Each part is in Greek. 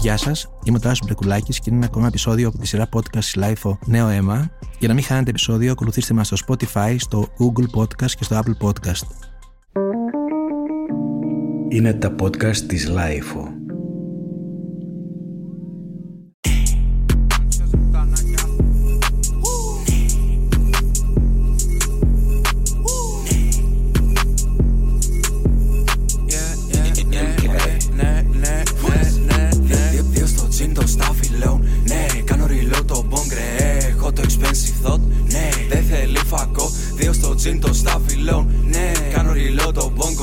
Γεια σας, είμαι ο Τάσος Μπρεκουλάκη και είναι ένα ακόμα επεισόδιο από τη σειρά podcast Life Νέο Αίμα. Για να μην χάνετε επεισόδιο, ακολουθήστε μας στο Spotify, στο Google Podcast και στο Apple Podcast. Είναι τα podcast της Life.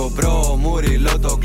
Το μπόγκο, μπρο. Μου ριλό το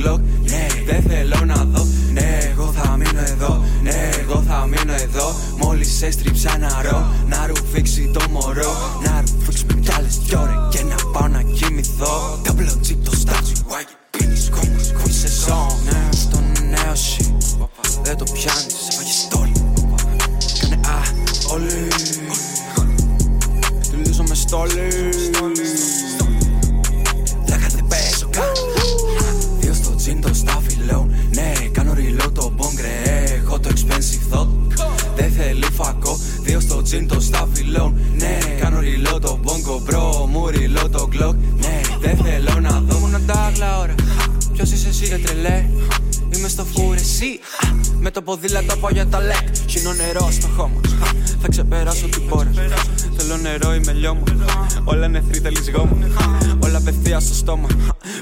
Ποιο είσαι εσύ, ρε τρελέ. Είμαι στο φούρ, εσύ. Με το ποδήλατο πάω για τα λεκ. Χινό νερό στο χώμα. Θα ξεπεράσω την πόρα. Θέλω νερό, είμαι λιώμα. Όλα νεφρή θέλει γόμα. Όλα απευθεία στο στόμα.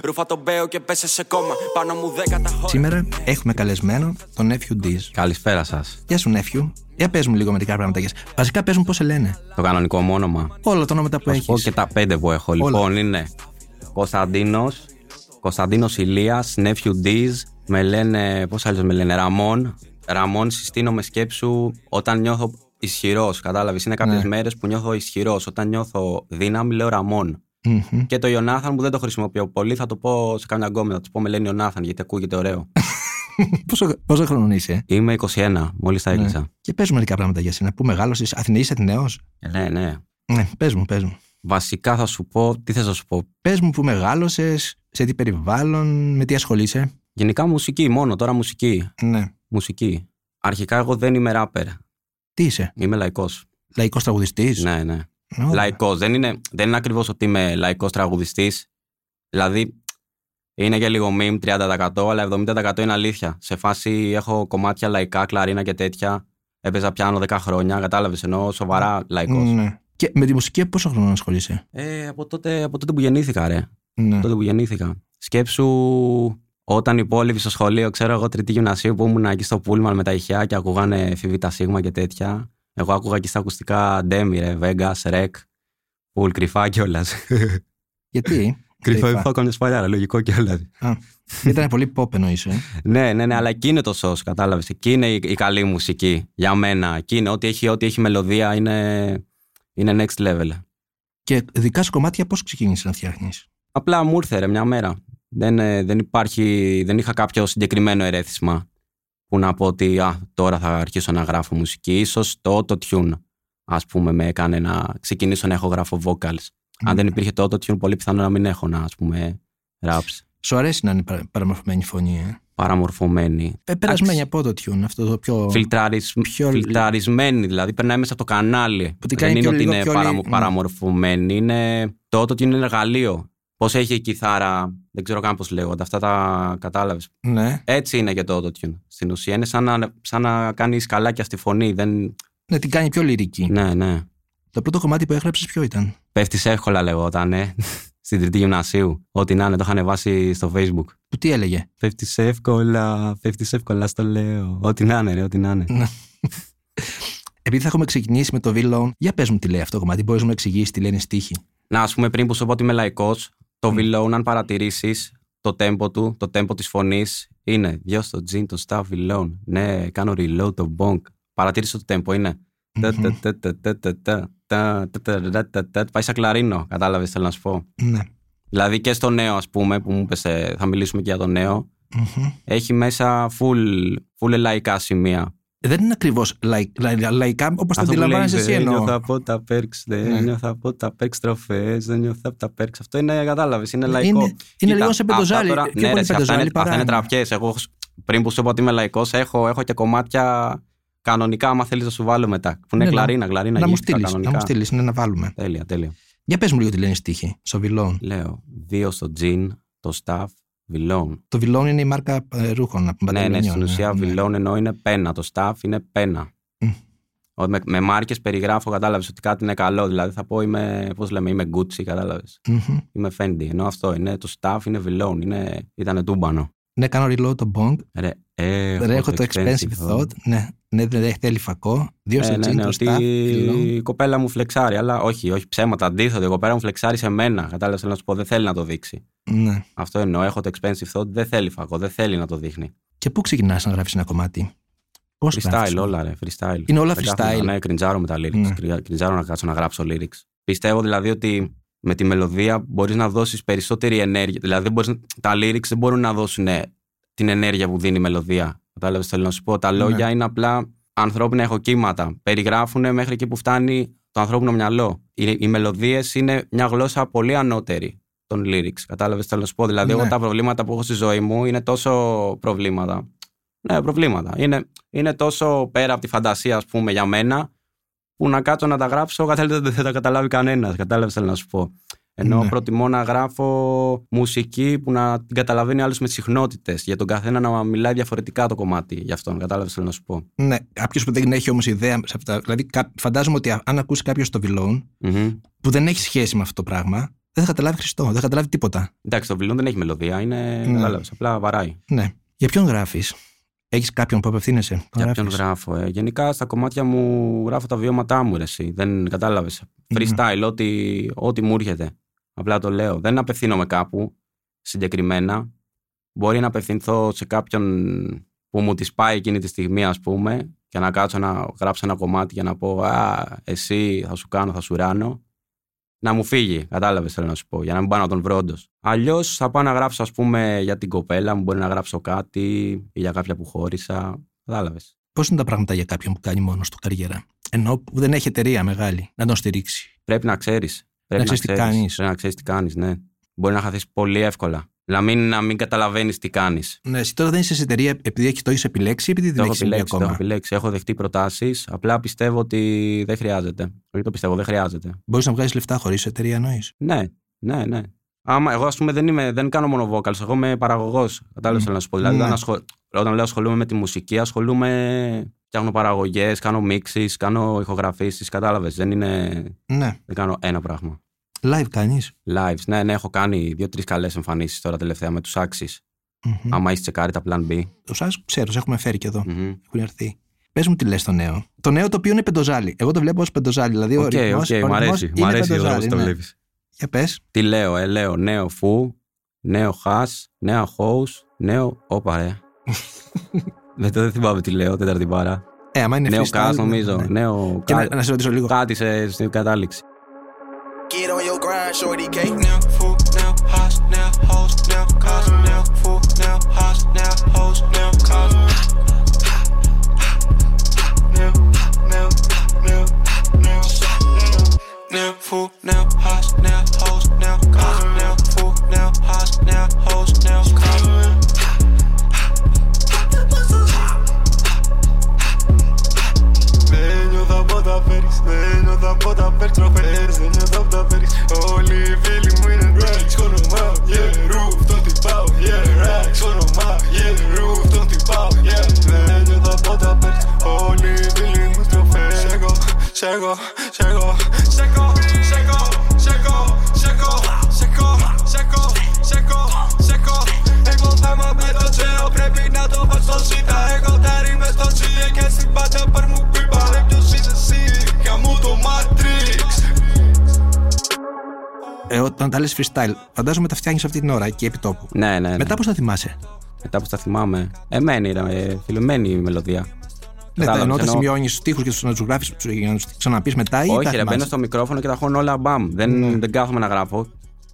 Ρούφα τον μπέο και πέσε σε κόμμα. Πάνω μου δέκα τα χώρα. Σήμερα έχουμε καλεσμένο τον Nephew Diz. Καλησπέρα σας. Γεια σου, Nephew. Για πες μου λίγο μερικά πράγματα. Βασικά πε μου πώς σε λένε. Το κανονικό μου όνομα. Όλα τα ονόματα που έχεις. και τα πέντε που έχω. Όλα. Λοιπόν, είναι Κωνσταντίνος, Κωνσταντίνος Ηλίας, Nephew Diz. Με λένε, πώς άλλε με λένε, Ραμόν. Ραμόν συστήνω με σκέψου όταν νιώθω ισχυρός. Κατάλαβες. Είναι κάποιες ναι. μέρες που νιώθω ισχυρός. Όταν νιώθω δύναμη, λέω Ραμόν. Mm-hmm. Και το Ιωνάθαν που δεν το χρησιμοποιώ πολύ, θα το πω σε καμιά γκόμενα. Θα του πω με λένε Ιωνάθαν γιατί ακούγεται ωραίο. πόσο, πόσο χρόνο είσαι, Είμαι 21, μόλις τα έκλεισα. Ναι. Και πες μου μερικά πράγματα για σένα. Πού μεγάλωσες, Αθηνή, είσαι Αθηναίος; Ε, ναι, ναι. Ναι, πες μου, πες μου. Βασικά θα σου πω, τι θες να σου πω. Πες μου που μεγάλωσες, σε τι περιβάλλον, με τι ασχολείσαι; Γενικά μουσική, μόνο τώρα μουσική. Ναι. Μουσική. Αρχικά εγώ δεν είμαι ράπερ. Τι είσαι; Είμαι λαϊκός. Λαϊκός τραγουδιστής; Ναι, ναι. Oh. Λαϊκός. Δεν είναι, δεν είναι ακριβώς ότι είμαι λαϊκός τραγουδιστής. Δηλαδή, είναι και λίγο meme 30%, αλλά 70% είναι αλήθεια. Σε φάση έχω κομμάτια λαϊκά, κλαρίνα και τέτοια. Έπαιζα πιάνω 10 χρόνια, κατάλαβες εννοώ σοβαρά λαϊκός. Ναι. Και με τη μουσική πόσο χρόνο ασχολείσαι, ε, από, τότε, από τότε που γεννήθηκα, ρε. Ναι. Από τότε που γεννήθηκα. Σκέψου όταν υπόλοιποι στο σχολείο, ξέρω εγώ, τρίτη γυμνασίου που ήμουν εκεί στο Πούλμαν με τα ηχεία και ακούγανε φιβήτα σίγμα και τέτοια. Εγώ άκουγα και στα ακουστικά Ντέμι, ρε, Vegas, Rec, Πουλ, κρυφά κιόλας. Γιατί; Κρυφά ή φάκο σπαλιάρα, λογικό κιόλας. Ήταν πολύ pop εννοείσαι. ναι, ναι, ναι, αλλά εκεί είναι το σος, κατάλαβες. Εκεί είναι η, καλή μουσική για μένα. Εκεί είναι ό,τι έχει, ό,τι έχει μελωδία είναι, είναι next level. Και δικά σου κομμάτια πώς ξεκίνησες να φτιάχνεις; Απλά μου ήρθε ρε, μια μέρα. Δεν, ε, δεν, υπάρχει, δεν είχα κάποιο συγκεκριμένο ερέθισμα που να πω ότι α, τώρα θα αρχίσω να γράφω μουσική. Ίσως το auto-tune, ας πούμε, με έκανε να ξεκινήσω να έχω γράφω vocals. Αν δεν υπήρχε το auto-tune, πολύ πιθανό να μην έχω να, ας πούμε, raps. Σου αρέσει να είναι παραμορφωμένη φωνή, ε; Παραμορφωμένη. Ε, περασμένη από το tune, αυτό το πιο. Φιλτραρις... πιο... Φιλτραρισμένη, δηλαδή περνάει μέσα από το κανάλι. Που δεν είναι ότι είναι παρα... Ναι. παραμορφωμένη. Είναι... Το auto-tune είναι εργαλείο. Πώς έχει η κιθάρα, δεν ξέρω καν πώς λέγονται, αυτά τα κατάλαβες. Ναι. Έτσι είναι και το autotune. Στην ουσία είναι σαν να, σαν να κάνεις σκαλάκια στη φωνή. Δεν... Ναι, την κάνει πιο λυρική. Ναι, ναι. Το πρώτο κομμάτι που έγραψες ποιο ήταν; Πέφτεις εύκολα λεγόταν, ναι. Στην τρίτη γυμνασίου. Ό,τι να είναι, το είχαν βάσει στο Facebook. Που τι έλεγε; Πέφτεις εύκολα, πέφτεις εύκολα, στο λέω. Ό,τι να είναι, ρε, ό,τι να είναι. Ναι. Επειδή θα έχουμε ξεκινήσει με το V-Loan, για πες μου τι λέει αυτό το κομμάτι. Μπορείς να μου εξηγήσεις τι λένε στίχοι. Να, ας πούμε, πριν που σου πω ότι είμαι λαϊκός, το V-Loan, αν παρατηρήσει το tempo του, το tempo τη φωνή, είναι δυο στο τζιν, το staff V-Loan. Ναι, κάνω reload το bonk. Παρατήρησε το tempo, είναι. Πάει σαν κλαρίνο, κατάλαβε, θέλω να σου πω. Ναι. Δηλαδή και στο νέο, α πούμε, που μου είπε, θα μιλήσουμε και για το νέο, έχει μέσα full, full λαϊκά σημεία. Δεν είναι ακριβώς λαϊκά όπως το αντιλαμβάνεσαι εσύ εννοώ. Δεν νιώθω από τα perks, δεν ναι. νιώθω από τα perks τροφές, δεν νιώθω από τα perks. Αυτό είναι, κατάλαβες, είναι λαϊκό. Είναι, είναι λίγο σε πεντοζάλι. Ναι, ρε, αυτά, είναι, αυτά είναι τραπιέ. Εγώ πριν που σου είπα ότι είμαι λαϊκός, έχω, έχω και κομμάτια κανονικά, άμα θέλεις να σου βάλω μετά. Που είναι Ναι, να- κλαρίνα, κλαρίνα. να μου γύφτηκα στείλεις, να κανονικά. μου στείλεις, ναι, να βάλουμε. Τέλεια, τέλεια. Για πες μου λίγο τι λένε οι στίχοι. Στο Βιλόν. Λέω, δύο στο τζιν, το staff, βιλόν. Το Βιλόν είναι η μάρκα ε, ρούχων από Ναι, ναι, παντελονιών, στην ουσία ναι. βιλόν εννοώ είναι πένα. Το staff είναι πένα. Μμ. Ότι Με, με μάρκες περιγράφω, κατάλαβες ότι κάτι είναι καλό. Δηλαδή θα πω είμαι, πώς λέμε, είμαι Gucci, κατάλαβες. Μμμ. Είμαι Fendi. Ενώ αυτό είναι το staff, είναι βιλόν. Είναι, ήταν τούμπανο. Ναι, κάνω reload το bong. Ρε, έχω, Ρε, έχω το expensive thought. Ναι, ναι, δεν θέλει φακό. Δύο στο Ναι, ναι, τζιν, ναι, το ότι staff, η Villon. κοπέλα μου φλεξάρει, αλλά όχι, όχι ψέματα. Αντίθετα, η κοπέλα μου φλεξάρει σε μένα. Κατάλαβες, θέλω να σου πω, δεν θέλει να το δείξει. Ναι. Αυτό εννοώ. Έχω το expensive thought, δεν θέλει φακό, δεν θέλει να το δείχνει. Και πού ξεκινάς να γράφεις ένα κομμάτι; Πώς Freestyle, όλα ρε, freestyle. Είναι όλα Δεν κάθομαι, freestyle. Ναι, κριντζάρω με τα lyrics. Ναι. κρυ- Κριντζάρω να κάτσω να γράψω lyrics. Πιστεύω δηλαδή ότι με τη μελωδία μπορείς να δώσεις περισσότερη ενέργεια. Δηλαδή δεν μπορείς, τα lyrics δεν μπορούν να δώσουν ε, την ενέργεια που δίνει η μελωδία. Κατάλαβες, θέλω να σου πω; Τα λόγια Ναι. είναι απλά ανθρώπινα ηχοκύματα. Περιγράφουν μέχρι εκεί που φτάνει το ανθρώπινο μυαλό. Οι, οι μελωδίες είναι μια γλώσσα πολύ ανώτερη των lyrics. Κατάλαβες, θέλω να σου πω; Δηλαδή, εγώ Ναι. τα προβλήματα που έχω στη ζωή μου είναι τόσο προβλήματα. Ναι, προβλήματα. Είναι, είναι τόσο πέρα από τη φαντασία, ας πούμε, για μένα, που να κάτσω να τα γράψω, κατάλαβε δεν θα τα καταλάβει κανένας. Κατάλαβες, θέλω να σου πω. Ενώ Ναι. προτιμώ να γράφω μουσική που να την καταλαβαίνει άλλος με συχνότητες. Για τον καθένα να μιλάει διαφορετικά το κομμάτι για αυτόν. Κατάλαβες, θέλω να σου πω. Ναι, κάποιος που δεν έχει όμως ιδέα σε αυτά. Δηλαδή, κα- φαντάζομαι ότι α- αν ακούσει κάποιος το Βιλόν Μμμ. που δεν έχει σχέση με αυτό το πράγμα, δεν θα καταλάβει Χριστό, δεν θα καταλάβει τίποτα. Εντάξει, το βιλόν δεν έχει μελωδία, είναι. Ναι. Κατάλαβες, απλά βαράει. Ναι. Για ποιον γράφεις, Έχεις κάποιον που απευθύνεσαι. που Για γράφεις; ποιον γράφω. Ε. Γενικά στα κομμάτια μου γράφω τα βιώματά μου, ρε, εσύ. Δεν κατάλαβες. Freestyle, ό,τι, ό,τι μου έρχεται. Απλά το λέω. Δεν απευθύνομαι κάπου συγκεκριμένα. Μπορεί να απευθυνθώ σε κάποιον που μου τη πάει εκείνη τη στιγμή, ας πούμε, και να κάτσω να γράψω ένα κομμάτι για να πω Α, εσύ θα σου κάνω, θα σου ράνω. Να μου φύγει, κατάλαβες θέλω να σου πω, για να μην πάω να τον βρω όντως. Αλλιώς θα πάω να γράψω, ας πούμε, για την κοπέλα μου, μπορεί να γράψω κάτι ή για κάποια που χώρισα. Κατάλαβες. Πώς είναι τα πράγματα για κάποιον που κάνει μόνος του καριέρα. Ενώ που δεν έχει εταιρεία μεγάλη να τον στηρίξει; Πρέπει να ξέρεις. Πρέπει ξέρεις τι κάνεις. Πρέπει να ξέρεις τι κάνεις, ναι. Μπορεί να χαθείς πολύ εύκολα. Να μην, να μην καταλαβαίνεις τι κάνεις. Ναι, εσύ τώρα δεν είσαι σε εταιρεία επειδή έχει- το έχει επιλέξει ή επειδή Το δεν έχω έχεις συμβεί επιλέξει, το έχω ακόμα. επιλέξει. Έχω δεχτεί προτάσεις. Απλά πιστεύω ότι δεν χρειάζεται. Όχι το πιστεύω, δεν χρειάζεται. Μπορείς να βγάζεις λεφτά χωρίς εταιρεία, εννοείς; Ναι, ναι, ναι. Άμα εγώ, ας πούμε, δεν, είμαι, δεν κάνω μόνο vocals, εγώ είμαι παραγωγός. Κατάλαβες Μμ. να σου πω. Δηλαδή, Ναι. όταν, ασχολ... όταν λέω ασχολούμαι με τη μουσική, ασχολούμαι. Φτιάχνω παραγωγές, κάνω mixes, κάνω ηχογραφήσεις. Κατάλαβες. Δεν, είναι... Ναι. δεν κάνω ένα πράγμα. Live κάνεις; Lives. Ναι, ναι, έχω κάνει δύο-τρεις καλές εμφανίσεις τώρα τελευταία με τους Άξις. Άμα είσαι τσεκάρει τα Plan B. Τους ξέρω, σε έχουμε φέρει και εδώ. Μμμ. Έχουν έρθει. Πες μου τι λες το νέο. Το νέο το οποίο είναι πεντοζάλι. Εγώ το βλέπω ως πεντοζάλι. Δηλαδή ο Οκ, ρυθμός, οκ, ο μ' ρυθμός αρέσει. Μ' είναι αρέσει ο τρόπο πεντοζάλι, το ναι. βλέπεις. Για πες. Τι λέω, ε, λέω νέο φου, νέο χα, νέα house, νέο. Όπα, ρε. δεν, το- δεν θυμάμαι τι λέω, τέταρτη παρά. Ε, άμα είναι νέο freestyle, cast νομίζω. ναι. Νέο. Και κα- να, να σε ρωτήσω λίγο. Κάτι σε, στην κατάληξη. Get on your grind, shorty cake. Now food, now house, now hoes, now cars, now food, now house, now hoes, now cars. Now, now, now, now, now food, now house, now hoes, now cars, now food, now house, now hoes, now cars. Τα λε freestyle, φαντάζομαι τα φτιάχνεις αυτή την ώρα εκεί επί τόπου. Ναι, ναι. ναι. Μετά πώς θα θυμάσαι; Μετά που τα θυμάμαι; Εμένη, ρε, ε, φιλεμένη η μελωδία. Ναι, τα Κατάλαβες, ενώ τα ενώ- σημειώνεις στου τοίχου και τους- να του γράφει για να τους ξαναπείς μετά ή τα Όχι, ρε, θυμάσαι; μπαίνω στο μικρόφωνο και τα χώνω όλα μπαμ. Δεν, δεν κάθομαι να γράφω.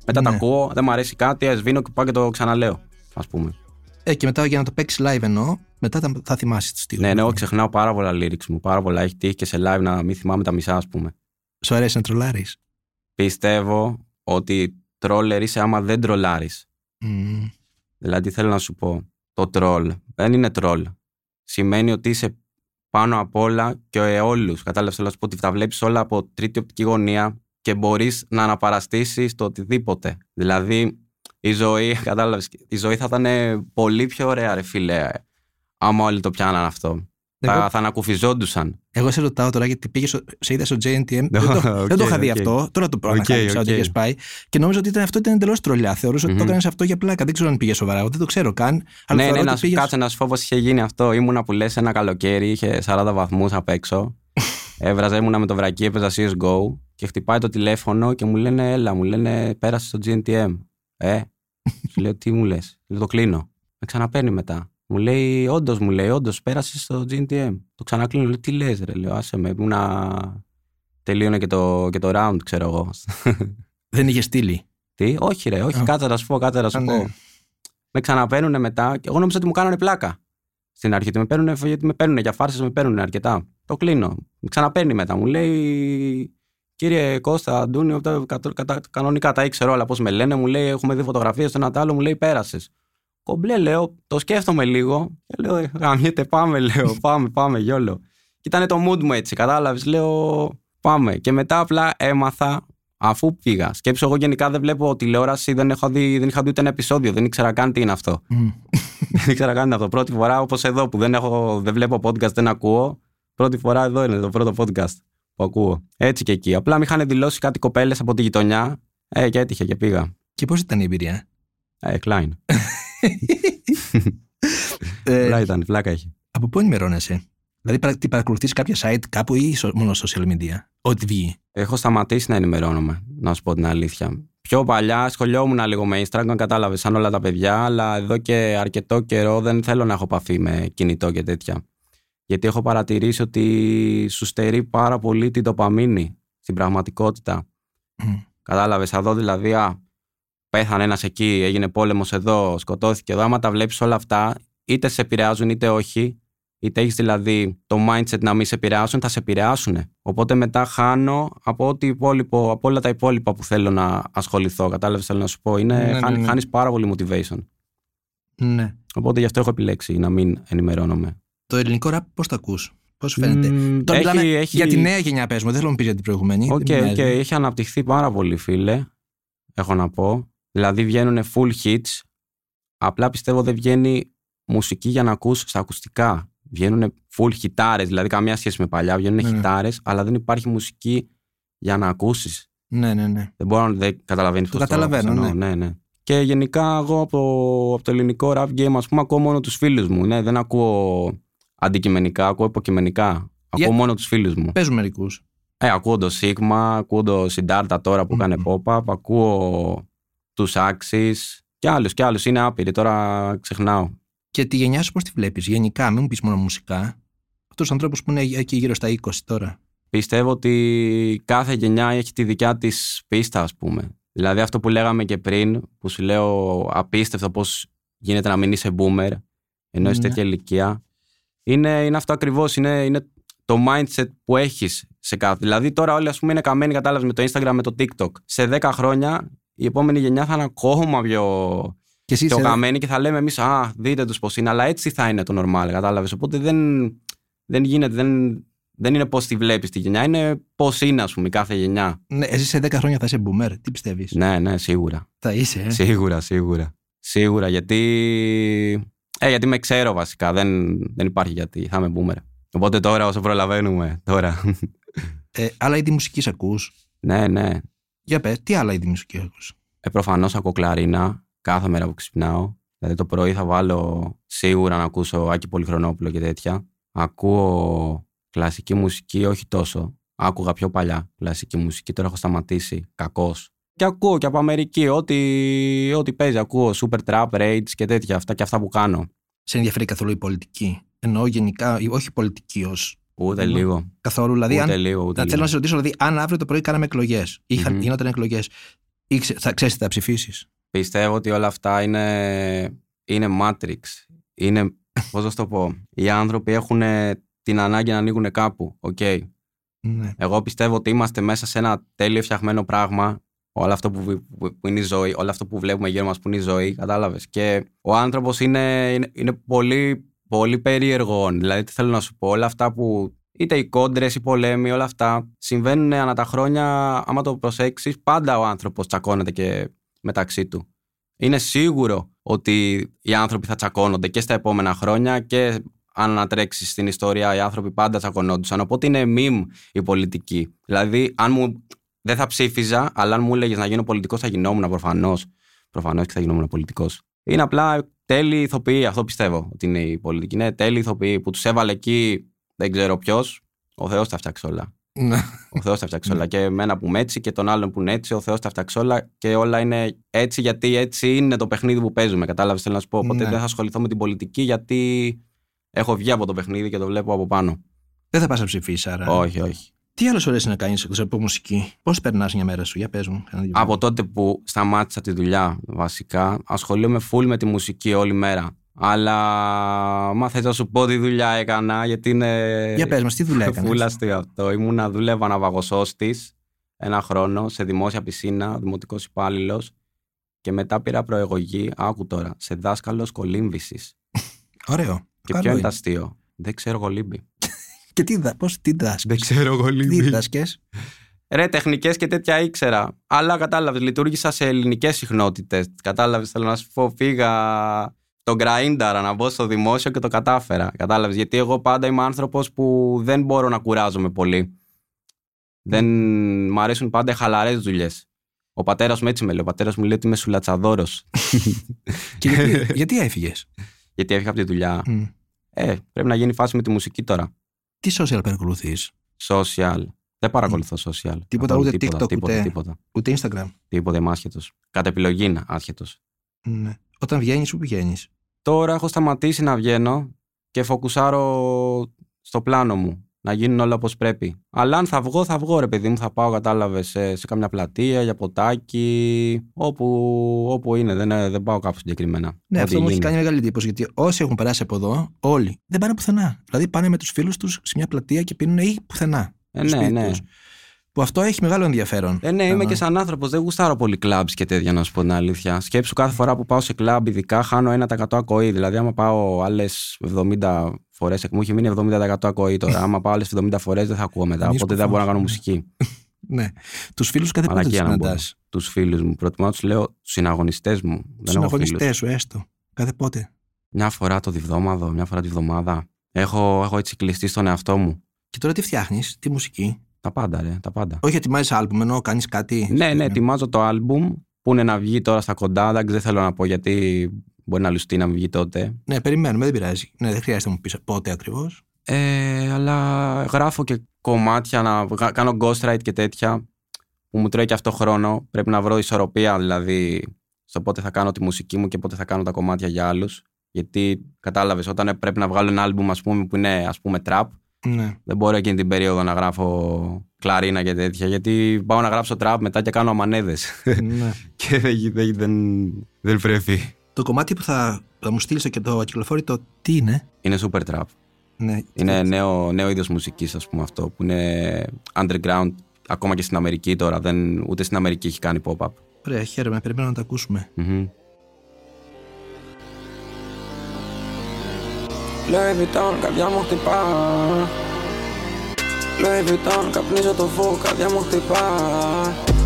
Μετά τα Ναι. ακούω, δεν μου αρέσει κάτι, σβήνω και πάω και το ξαναλέω. Α πούμε. Ε, και μετά για να το παίξεις live εννοώ, μετά θα, θα θυμάσαι του τοίχου. Ναι, ναι, εγώ ξεχνάω πάρα πολλά lyrics μου. Πάρα πολλά. Έχει τύχει και σε live να μην θυμάμαι τα μισά, ας πούμε. Σου αρέσει να τρολάρεις; Πιστεύω ότι τρόλερ είσαι άμα δεν τρολάρεις. Δηλαδή, θέλω να σου πω. το τρόλ. Δεν είναι τρόλ. Σημαίνει ότι είσαι πάνω απ' όλα και όλου. Κατάλαβες, θέλω να σου πω ότι τα βλέπεις όλα από τρίτη οπτική γωνία και μπορείς να αναπαραστήσεις το οτιδήποτε. Δηλαδή, η ζωή, κατάλαβες, η ζωή θα ήταν πολύ πιο ωραία, ρε φίλε, άμα όλοι το πιάναν αυτό. Εγώ... Θα, θα ανακουφιζόντουσαν. Εγώ σε ρωτάω τώρα γιατί πήγες σε είδα στο JNTM. δεν, το, okay, δεν το είχα δει αυτό. Τώρα το πρώτο okay, okay. ότι είχε πάει. Και νόμιζα ότι ήταν, αυτό ήταν εντελώς τρολιά. Θεωρούσα mm-hmm. ότι το έκανες αυτό για πλάκα. Δεν ξέρω αν πήγες σοβαρά. Εγώ δεν το ξέρω καν. Αλλά ναι, ναι, να πήγες... κάτσε να σου πω πώς είχε γίνει αυτό. Ήμουνα που λες ένα καλοκαίρι, είχε 40 βαθμούς απ' έξω. Έβραζα, ήμουνα με το βρακί, έπαιζα CSGO και χτυπάει το τηλέφωνο και μου λένε, Έλα, μου λένε, πέρασε στο GNTM. Ε, σου λέω, Τι μου λες, το κλείνω. Με ξαναπαίρνει μετά. Μου λέει, όντως, μου λέει, όντως, πέρασες στο GNTM. Το ξανακλίνω, λέω, τι λες, ρε, λέω, άσε με, ήμουνα. Τελείωνε και το, και το round, ξέρω εγώ. Δεν είχες στείλει. Τι, όχι, ρε, όχι, κάτσε να σου πω, κάτσε να σου πω. Με ξαναπαίρνουν μετά και εγώ νόμιζα ότι μου κάνανε πλάκα. Στην αρχή, ότι με παίρνουν, γιατί με παίρνουν για φάρσες, με παίρνουν αρκετά. Το κλείνω. Με ξαναπαίρνει μετά. Μου λέει, Κύριε Κώστα, Αντούνιο, κανονικά τα ήξερα όλα πώς με λένε. Μου λέει: Έχουμε δει φωτογραφίες στο ένα άλλο, μου λέει: Πέρασες. Κομπλέ, λέω, το σκέφτομαι λίγο. Και λέω, γαμιέται, πάμε, λέω, πάμε, πάμε, γιόλο. Και ήταν το mood μου έτσι, κατάλαβες. Λέω, πάμε. Και μετά απλά έμαθα αφού πήγα. Σκέψω, εγώ γενικά δεν βλέπω τηλεόραση, δεν, έχω δει, δεν είχα δει ούτε ένα επεισόδιο, δεν ήξερα καν τι είναι αυτό. δεν ήξερα καν τι είναι αυτό. Πρώτη φορά, όπως εδώ που δεν, έχω, δεν βλέπω podcast, δεν ακούω. Πρώτη φορά εδώ είναι το πρώτο podcast που ακούω. Έτσι και εκεί. Απλά με είχαν δηλώσει κάτι κοπέλες από τη γειτονιά. Ε, και έτυχε και πήγα. Και πώς ήταν η εμπειρία; Ε, Klein. ε, ήταν, φλάκα έχει. Από πού ενημερώνεσαι, Δηλαδή, τι παρακολουθείς κάποια site κάπου ή μόνο social media, ό,τι βγει. Έχω σταματήσει να ενημερώνομαι, να σου πω την αλήθεια. Πιο παλιά ασχολιόμουν λίγο με Instagram, κατάλαβες, σαν όλα τα παιδιά, αλλά εδώ και αρκετό καιρό δεν θέλω να έχω επαφή με κινητό και τέτοια. Γιατί έχω παρατηρήσει ότι σου στερεί πάρα πολύ την τοπαμίνη στην πραγματικότητα. Mm. Κατάλαβες, εδώ δηλαδή, α, πέθανε ένας εκεί, έγινε πόλεμος εδώ, σκοτώθηκε εδώ. Άμα τα βλέπεις όλα αυτά, είτε σε επηρεάζουν είτε όχι, είτε έχεις δηλαδή το mindset να μην σε επηρεάσουν, θα σε επηρεάσουν. Οπότε μετά χάνω από, ό,τι υπόλοιπο, από όλα τα υπόλοιπα που θέλω να ασχοληθώ. Κατάλαβες, θέλω να σου πω. Είναι, ναι, ναι, ναι. Χάνει πάρα πολύ motivation. Ναι. Οπότε γι' αυτό έχω επιλέξει να μην ενημερώνομαι. Το ελληνικό ραπ πώς το ακούς, Πώς φαίνεται; Mm, Τώρα έχει, μιλάμε έχει... για τη νέα γενιά, πες μου. Δεν θέλω να μου πεις για την προηγούμενη. Ok, okay, okay. έχει αναπτυχθεί πάρα πολύ, φίλε. Έχω να πω. Δηλαδή βγαίνουν full hits. Απλά πιστεύω δεν βγαίνει μουσική για να ακούς στα ακουστικά. Βγαίνουν full χιτάρες, δηλαδή καμία σχέση με παλιά. Βγαίνουν ναι, ναι. αλλά δεν υπάρχει μουσική για να ακούσεις. Ναι, ναι, ναι. Δεν μπορώ να καταλαβαίνεις το καταλαβαίνω. ναι. ναι, ναι. Και γενικά εγώ από το, από το ελληνικό rap game, ας πούμε, ακούω μόνο τους φίλους μου. Ναι, δεν ακούω αντικειμενικά, ακούω υποκειμενικά. Ακούω μόνο τους φίλους μου. Παίζουν μερικούς. Ε, ακούω το Sigma, ακούω το Siddhartha τώρα που mm. κάνει pop-up, ακούω τους άξι και άλλου και άλλου. Είναι άπειροι, τώρα ξεχνάω. Και τη γενιά σου πώς τη βλέπεις, γενικά, μην μου πεις μόνο μουσικά. Αυτούς τους ανθρώπους που είναι εκεί γύρω στα 20 τώρα. Πιστεύω ότι κάθε γενιά έχει τη δικιά της πίστα, ας πούμε. Δηλαδή αυτό που λέγαμε και πριν, που σου λέω απίστευτο πώς γίνεται να μην είσαι boomer, ενώ είσαι ναι. τέτοια ηλικία. Είναι, είναι αυτό ακριβώς. Είναι, είναι το mindset που έχεις σε κάθε. Δηλαδή τώρα όλοι ας πούμε είναι καμένοι, κατάλαβες με το Instagram, με το TikTok. Σε 10 χρόνια η επόμενη γενιά θα είναι ακόμα πιο, και εσύ πιο καμένη και θα λέμε εμείς, Α, δείτε τους πώς είναι. Αλλά έτσι θα είναι το normal, κατάλαβες. Οπότε δεν, δεν γίνεται, δεν, δεν είναι πώς τη βλέπεις τη γενιά, είναι πώς είναι, ας πούμε, κάθε γενιά. Ναι, εσύ σε 10 χρόνια θα είσαι boomer, τι πιστεύεις; Ναι, ναι, σίγουρα. Θα είσαι, ε; Σίγουρα, σίγουρα. Σίγουρα, γιατί. Ε, γιατί με ξέρω βασικά. Δεν, δεν υπάρχει γιατί. Θα είμαι boomer. Οπότε τώρα, όσο προλαβαίνουμε, τώρα. Ε, άλλα είδη μουσική ακούς; Ναι, ναι. Για πες, τι άλλα είδη μουσική ακούς. Ε, προφανώς ακούω κλαρίνα κάθε μέρα που ξυπνάω. Δηλαδή το πρωί θα βάλω σίγουρα να ακούσω Άκη Πολυχρονόπουλο και τέτοια. Ακούω κλασική μουσική, όχι τόσο. Άκουγα πιο παλιά κλασική μουσική, τώρα έχω σταματήσει. Κακός. Και ακούω και από Αμερική, ό,τι, ό,τι παίζει. Ακούω super trap, rage και τέτοια αυτά και αυτά που κάνω. Σε ενδιαφέρει καθόλου η πολιτική; Εννοώ γενικά, όχι πολιτική ως Ούτε λίγο. Καθόλου. Δηλαδή, ούτε αν, λίγο, ούτε θέλω να σε ρωτήσω, δηλαδή, αν αύριο το πρωί κάναμε εκλογές, mm-hmm. γινόταν εκλογές, θα ξέρεις τι θα ψηφίσεις; Πιστεύω ότι όλα αυτά είναι, είναι Matrix. Είναι, πώς να το πω, οι άνθρωποι έχουν την ανάγκη να ανοίγουν κάπου. Okay. Ναι. Εγώ πιστεύω ότι είμαστε μέσα σε ένα τέλειο φτιαχμένο πράγμα Όλο αυτό που, που, είναι η ζωή, όλο αυτό που βλέπουμε γύρω μας που είναι η ζωή, κατάλαβες. Και ο άνθρωπος είναι, είναι, είναι, πολύ, πολύ περίεργο. Δηλαδή, τι θέλω να σου πω, όλα αυτά που. είτε οι κόντρες, οι πολέμοι, όλα αυτά συμβαίνουν ανά τα χρόνια. Άμα το προσέξεις, πάντα ο άνθρωπος τσακώνεται και μεταξύ του. Είναι σίγουρο ότι οι άνθρωποι θα τσακώνονται και στα επόμενα χρόνια και αν ανατρέξει στην ιστορία, οι άνθρωποι πάντα τσακωνόντουσαν. Οπότε είναι μιμ η πολιτική. Δηλαδή, αν μου. Δεν θα ψήφιζα, αλλά αν μου έλεγες να γίνω πολιτικός, θα γινόμουν προφανώς. Προφανώς και θα γινόμουν πολιτικός. Είναι απλά τέλειοι ηθοποιοί, αυτό πιστεύω ότι είναι η πολιτική. Είναι τέλειοι ηθοποιοί που τους έβαλε εκεί, δεν ξέρω ποιος. Ο Θεός τα φτιάξει όλα. Ναι. ο Θεός τα φτιάξει όλα. Ναι. Και εμένα που είμαι έτσι και τον άλλον που είναι έτσι, ο Θεός τα φτιάξει όλα. Και όλα είναι έτσι γιατί έτσι είναι το παιχνίδι που παίζουμε. Κατάλαβες, θέλω να σου πω. Οπότε ναι. δεν θα ασχοληθώ με την πολιτική γιατί έχω βγει από το παιχνίδι και το βλέπω από πάνω. Δεν θα πας να ψηφίσεις, άρα. Όχι, όχι. Τι άλλο αρέσει να κάνεις εκτός από μουσική, Πώς περνάς μια μέρα σου, για πες μου. Από τότε που σταμάτησα τη δουλειά, βασικά, ασχολούμαι full με τη μουσική όλη μέρα. Αλλά μα θες να σου πω τι δουλειά έκανα, γιατί είναι. Για πες μας, τι δουλειά έκανα. Φούλα αυτό. Ήμουνα, δούλευα ναυαγοσώστη ένα χρόνο σε δημόσια πισίνα, δημοτικός υπάλληλος. Και μετά πήρα προεγωγή, άκου τώρα, σε δάσκαλο κολύμβησης. Ωραίο. Και ποιο είναι το αστείο; Δεν ξέρω γολύμπι. Και τι, πώς, τι δάσκες. Δεν ξέρω γολύμπι. Τι δάσκες. Ρε, τεχνικές και τέτοια ήξερα. Αλλά κατάλαβες, λειτουργήσα σε ελληνικές συχνότητες. Κατάλαβες, θέλω να σου πω, φύγα τον γκραΐνταρα να μπω στο δημόσιο και το κατάφερα. Κατάλαβες. Γιατί εγώ πάντα είμαι άνθρωπος που δεν μπορώ να κουράζομαι πολύ. Δεν μ' αρέσουν πάντα χαλαρές δουλειές. Ο πατέρας μου έτσι με λέει. Ο πατέρας μου λέει ότι είμαι σουλατσαδόρος. και γιατί, γιατί έφυγες; Γιατί έφυγα από τη δουλειά. Mm. Ε, πρέπει να γίνει φάση με τη μουσική τώρα. Τι social παρακολουθείς; Social. Δεν παρακολουθώ social. Τίποτα, ούτε τίποτα, TikTok, τίποτα, ούτε, τίποτα. ούτε Instagram. Τίποτα, είμαι άσχετος. Κατ' επιλογή είναι άσχετος. Ναι. Όταν βγαίνεις, πού πηγαίνει. Τώρα έχω σταματήσει να βγαίνω και φοκουσάρω στο πλάνο μου να γίνουν όλα όπως πρέπει. Αλλά αν θα βγω, θα βγω, ρε παιδί μου. Θα πάω, κατάλαβες, σε, σε καμιά πλατεία, για ποτάκι, όπου, όπου είναι. Δεν, δεν πάω κάπου συγκεκριμένα. Ναι, αυτό μου έχει κάνει μεγάλη εντύπωση. Γιατί όσοι έχουν περάσει από εδώ, όλοι δεν πάνε πουθενά. Δηλαδή πάνε με τους φίλους τους σε μια πλατεία και πίνουν ή πουθενά. Ε, ναι, ναι. Τους. Που αυτό έχει μεγάλο ενδιαφέρον. Ε, ναι, είμαι και σαν άνθρωπος. Δεν γουστάρω πολύ κλαμπ και τέτοια, να σου πω την αλήθεια. Σκέψου κάθε φορά που πάω σε κλαμπ, ειδικά χάνω 1% ακοή. Δηλαδή, άμα πάω άλλες 70 φορές. Μου έχει μείνει 70% ακοή τώρα. άμα πάω άλλες 70 φορές, δεν θα ακούω μετά. Οπότε δεν μπορώ να κάνω μουσική. ναι. Τους φίλους κάθε πότε τους συναντάς; Τους φίλους μου. Προτιμώ να τους λέω του συναγωνιστές μου. Του συναγωνιστές σου, έστω. Κάθε πότε. Μια φορά το διβδόμαδο, μια φορά τη βδομάδα. Έχω, έχω έτσι κλειστεί στον εαυτό μου. Και τώρα τι φτιάχνεις, τι μουσική; Τα πάντα, ρε, τα πάντα. Όχι, ετοιμάζεις άλμπουμ, ενώ κάνεις κάτι. Ναι, ναι, ετοιμάζω το άλμπουμ που είναι να βγει τώρα στα κοντά. Δεν θέλω να πω γιατί μπορεί να λουστεί να βγει τότε. Ναι, περιμένουμε, δεν πειράζει. Ναι, δεν χρειάζεται να μου πεις πότε ακριβώς. Ε, αλλά γράφω και κομμάτια, να κάνω ghostwrite και τέτοια που μου τρώει και αυτό χρόνο. Πρέπει να βρω ισορροπία δηλαδή στο πότε θα κάνω τη μουσική μου και πότε θα κάνω τα κομμάτια για άλλους. Γιατί κατάλαβες, όταν πρέπει να βγάλω ένα άλμπουμ ας πούμε, που είναι ας πούμε trap, ναι. Δεν μπορώ εκείνη την περίοδο να γράφω κλαρίνα και τέτοια, γιατί πάω να γράψω τραπ μετά και κάνω αμανέδες. Ναι. και δεν, δεν, δεν πρέπει. Το κομμάτι που θα, θα μου στείλεις και το κυκλοφόρει, το τι είναι; Είναι super trap. Ναι, είναι νέο, νέο είδος μουσικής, ας πούμε αυτό, που είναι underground ακόμα και στην Αμερική τώρα. Δεν, ούτε στην Αμερική έχει κάνει pop-up. Ωραία, χαίρομαι. Περιμένω να το ακούσουμε. Mm-hmm. Louis Vuitton, καρδιά μου χτυπά Louis Vuitton, καπνίζω το φου, καρδιά μου χτυπά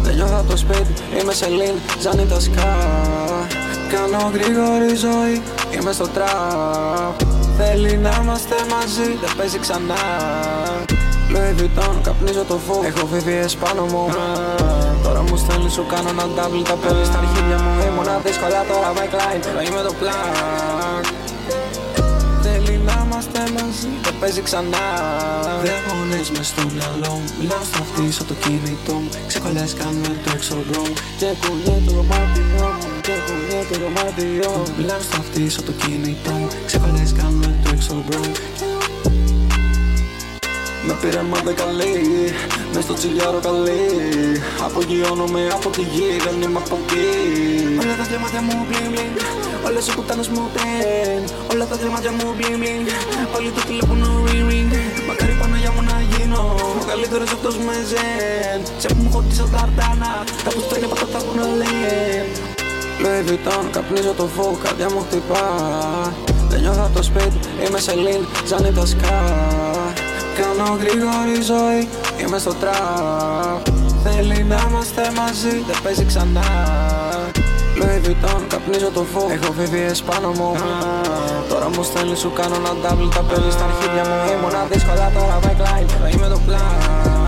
Δεν νιώθω το σπίτι, είμαι σε λίν, ζάνι τα σκά Κάνω γρήγορη ζωή, είμαι στο τραπ Θέλει να είμαστε μαζί, δεν παίζει ξανά. Louis Vuitton, καπνίζω το φου, έχω VVS πάνω μου. Τώρα μου στέλνεις σου κάνω ένα double, τα παίρνεις στα αρχίδια μου. Ήμουνα δύσκολα τώρα με κλάιν, τώρα είμαι το πλάκ είμαστε μαζί Δεν παίζει ξανά. Δαίμονες μες στο μυαλό μου Μιλάω στο αυτί το κινητό μου. Ξεκολλές κάνουμε το εξωδρό μου. Και κουνιέται το δωμάτιό μου. Και κουνιέται το δωμάτιό μου Μιλάω στο αυτί το κινητό μου. Ξεκολλές κάνουμε το εξωδρό μου με πήρε μα δεν καλή, μες στο τσιλιάρο καλή. Απογειώνομαι από τη γη, δεν είμαι από εκεί. Όλα τα διαμάτια μου μπλιν μπλιν Όλες οι κουτάνες μου τέν Όλα τα διαμάτια μου μπλιν μπλιν Όλοι το τηλέφωνο ring ring Μακάρι πάνω για μου να γίνω καλύτερος αυτός με ζεν. Σε που μου χωτίσω τα αρτάνα. Τα που στέλνει από τα που να λένε Louis Vuitton, καπνίζω το φω, καρδιά μου χτυπά. Δεν νιώθω το σπίτι, είμαι σε λιν, ζάνι τα σκά. Κάνω γρήγορη ζωή, είμαι στο τραπ. Θέλει να είμαστε μαζί, δεν παίζει ξανά. Louis Vuitton, καπνίζω το φω, έχω VVS πάνω μου. Τώρα μου στέλνει σου κάνω ένα double, τα παίρνεις στα αρχίδια μου. Ήμουνα δύσκολα τώρα backline, είμαι το πλάν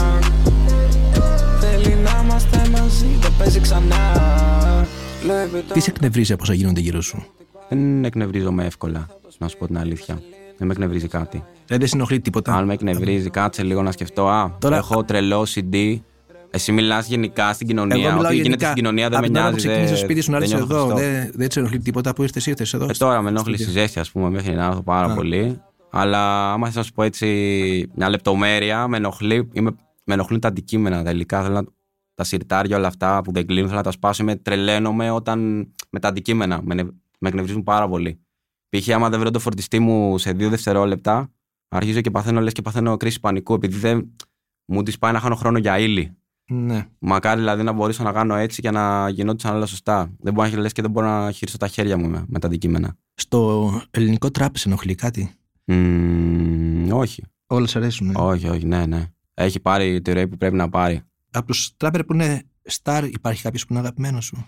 τι σε εκνευρίζει από όσα γίνονται γύρω σου; Δεν εκνευρίζομαι εύκολα, να σου πω την αλήθεια. Δεν με εκνευρίζει κάτι. Δεν σε ενοχλεί τίποτα; Αν με εκνευρίζει, κάτσε λίγο να σκεφτώ. Α, Τώρα... έχω τρελό CD. Εσύ μιλάς γενικά στην κοινωνία. Ό,τι γίνεται στην κοινωνία δεν με νοιάζει. Δεν ξεκίνησε σπίτι σου να έρθεις εδώ. Δεν, δεν σε ενοχλεί τίποτα που ήρθες ήρθες εδώ; Ε, τώρα με ενοχλεί η ζέστη, ας πούμε, μέχρι να έρθω πάρα πολύ. Αλλά άμα θες να σου πω έτσι μια λεπτομέρεια, με, ενοχλεί, είμαι, με ενοχλούν τα αντικείμενα. Τα υλικά θέλω να τα σιρτάρια, όλα αυτά που δεν κλείνουν, θέλω να τα σπάσω. Είμαι τρελαίνομαι όταν με τα αντικείμενα. Με, με εκνευρίζουν πάρα πολύ. Π.χ. άμα δεν βρω το φορτιστή μου σε δύο δευτερόλεπτα, αρχίζω και παθαίνω λες και παθαίνω κρίση πανικού, επειδή δεν μου της πάει να χάνω χρόνο για ύλη. Ναι. Μακάρι δηλαδή να μπορούσα να κάνω έτσι και να γινόντουσαν όλα σωστά. Δεν μπορώ να λες και δεν μπορώ να χειριστώ τα χέρια μου με, με τα αντικείμενα. Στο ελληνικό τραπ ενοχλεί κάτι; Mm, όχι. Όλα σε αρέσουν. Ναι. Όχι, όχι, ναι, ναι. Έχει πάρει τη ροή που πρέπει να πάρει από τους τράπερ που είναι star, υπάρχει κάποιος που είναι αγαπημένος σου;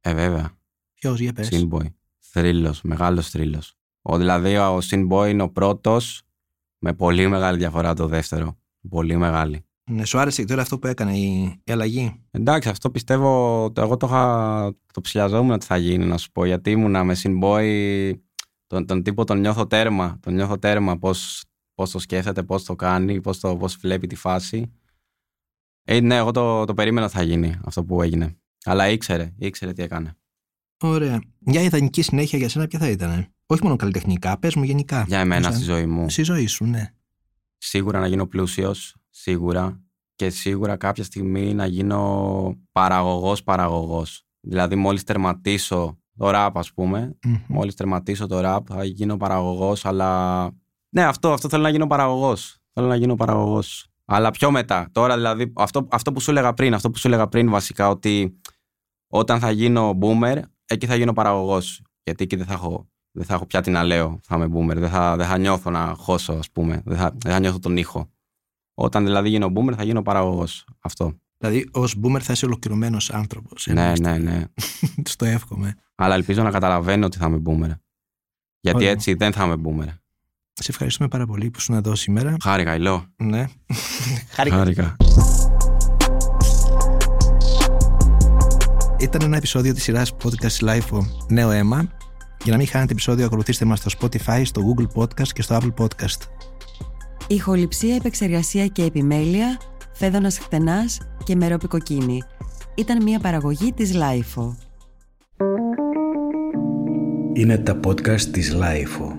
Ε, βέβαια. Ποιος, για πες. Sinboy. Θρύλος, μεγάλος θρύλος. Ο, δηλαδή ο Sinboy είναι ο πρώτος με πολύ μεγάλη διαφορά το δεύτερο. Πολύ μεγάλη. Ναι, σου άρεσε τώρα αυτό που έκανε η, η αλλαγή; Εντάξει, αυτό πιστεύω. Εγώ το, είχα, το ψηλιαζόμουν ότι θα γίνει, να σου πω. Γιατί ήμουνα με Sinboy. Τον, τον τύπο τον νιώθω τέρμα. Τον νιώθω τέρμα πώς πώς το σκέφτεται, πώς το κάνει, πώς πώς βλέπει τη φάση. Ε, ναι, εγώ το, το περίμενα θα γίνει αυτό που έγινε. Αλλά ήξερε, ήξερε τι έκανε. Ωραία. Μια ιδανική συνέχεια για σένα ποια θα ήταν. Όχι μόνο καλλιτεχνικά, πες μου γενικά. Για εμένα στη ζωή μου. Στη ζωή σου, ναι. Σίγουρα να γίνω πλούσιος, σίγουρα. Και σίγουρα κάποια στιγμή να γίνω παραγωγός παραγωγός. Δηλαδή, μόλις τερματίσω το ραπ, ας πούμε, mm-hmm. μόλις τερματίσω το ραπ, θα γίνω παραγωγός, αλλά. Ναι, αυτό, αυτό θέλω να γίνω παραγωγός. Θέλω να γίνω παραγωγός. Αλλά πιο μετά. Τώρα δηλαδή, αυτό, αυτό που σου έλεγα πριν, αυτό που σου έλεγα πριν βασικά, ότι όταν θα γίνω boomer, εκεί θα γίνω παραγωγός. Γιατί εκεί δεν θα έχω, δεν θα έχω πια τι να λέω, θα είμαι boomer. Δεν θα, δεν θα νιώθω να χώσω, ας πούμε. Δεν θα, δεν θα νιώθω τον ήχο. Όταν δηλαδή γίνω boomer, θα γίνω παραγωγός. Αυτό. Δηλαδή, ως boomer θα είσαι ολοκληρωμένος άνθρωπος. Ναι, ναι, ναι. Στο εύχομαι. Αλλά ελπίζω να καταλαβαίνω ότι θα είμαι boomer. Γιατί έτσι δεν θα είμαι boomer. Σε ευχαριστούμε πάρα πολύ που ήσουν εδώ σήμερα. Χάρηκα, Ιλώ. Ναι. Χάρηκα. Ήταν ένα επεισόδιο της σειράς podcast Life Νέο Αίμα. Για να μην χάνετε επεισόδιο, ακολουθήστε μας στο Spotify, στο Google Podcast και στο Apple Podcast. Ηχοληψία, επεξεργασία και επιμέλεια, φέδωνας χτενάς και μερόπικοκίνη. Ήταν μια παραγωγή της Lifeo. Είναι τα podcast της Lifeo.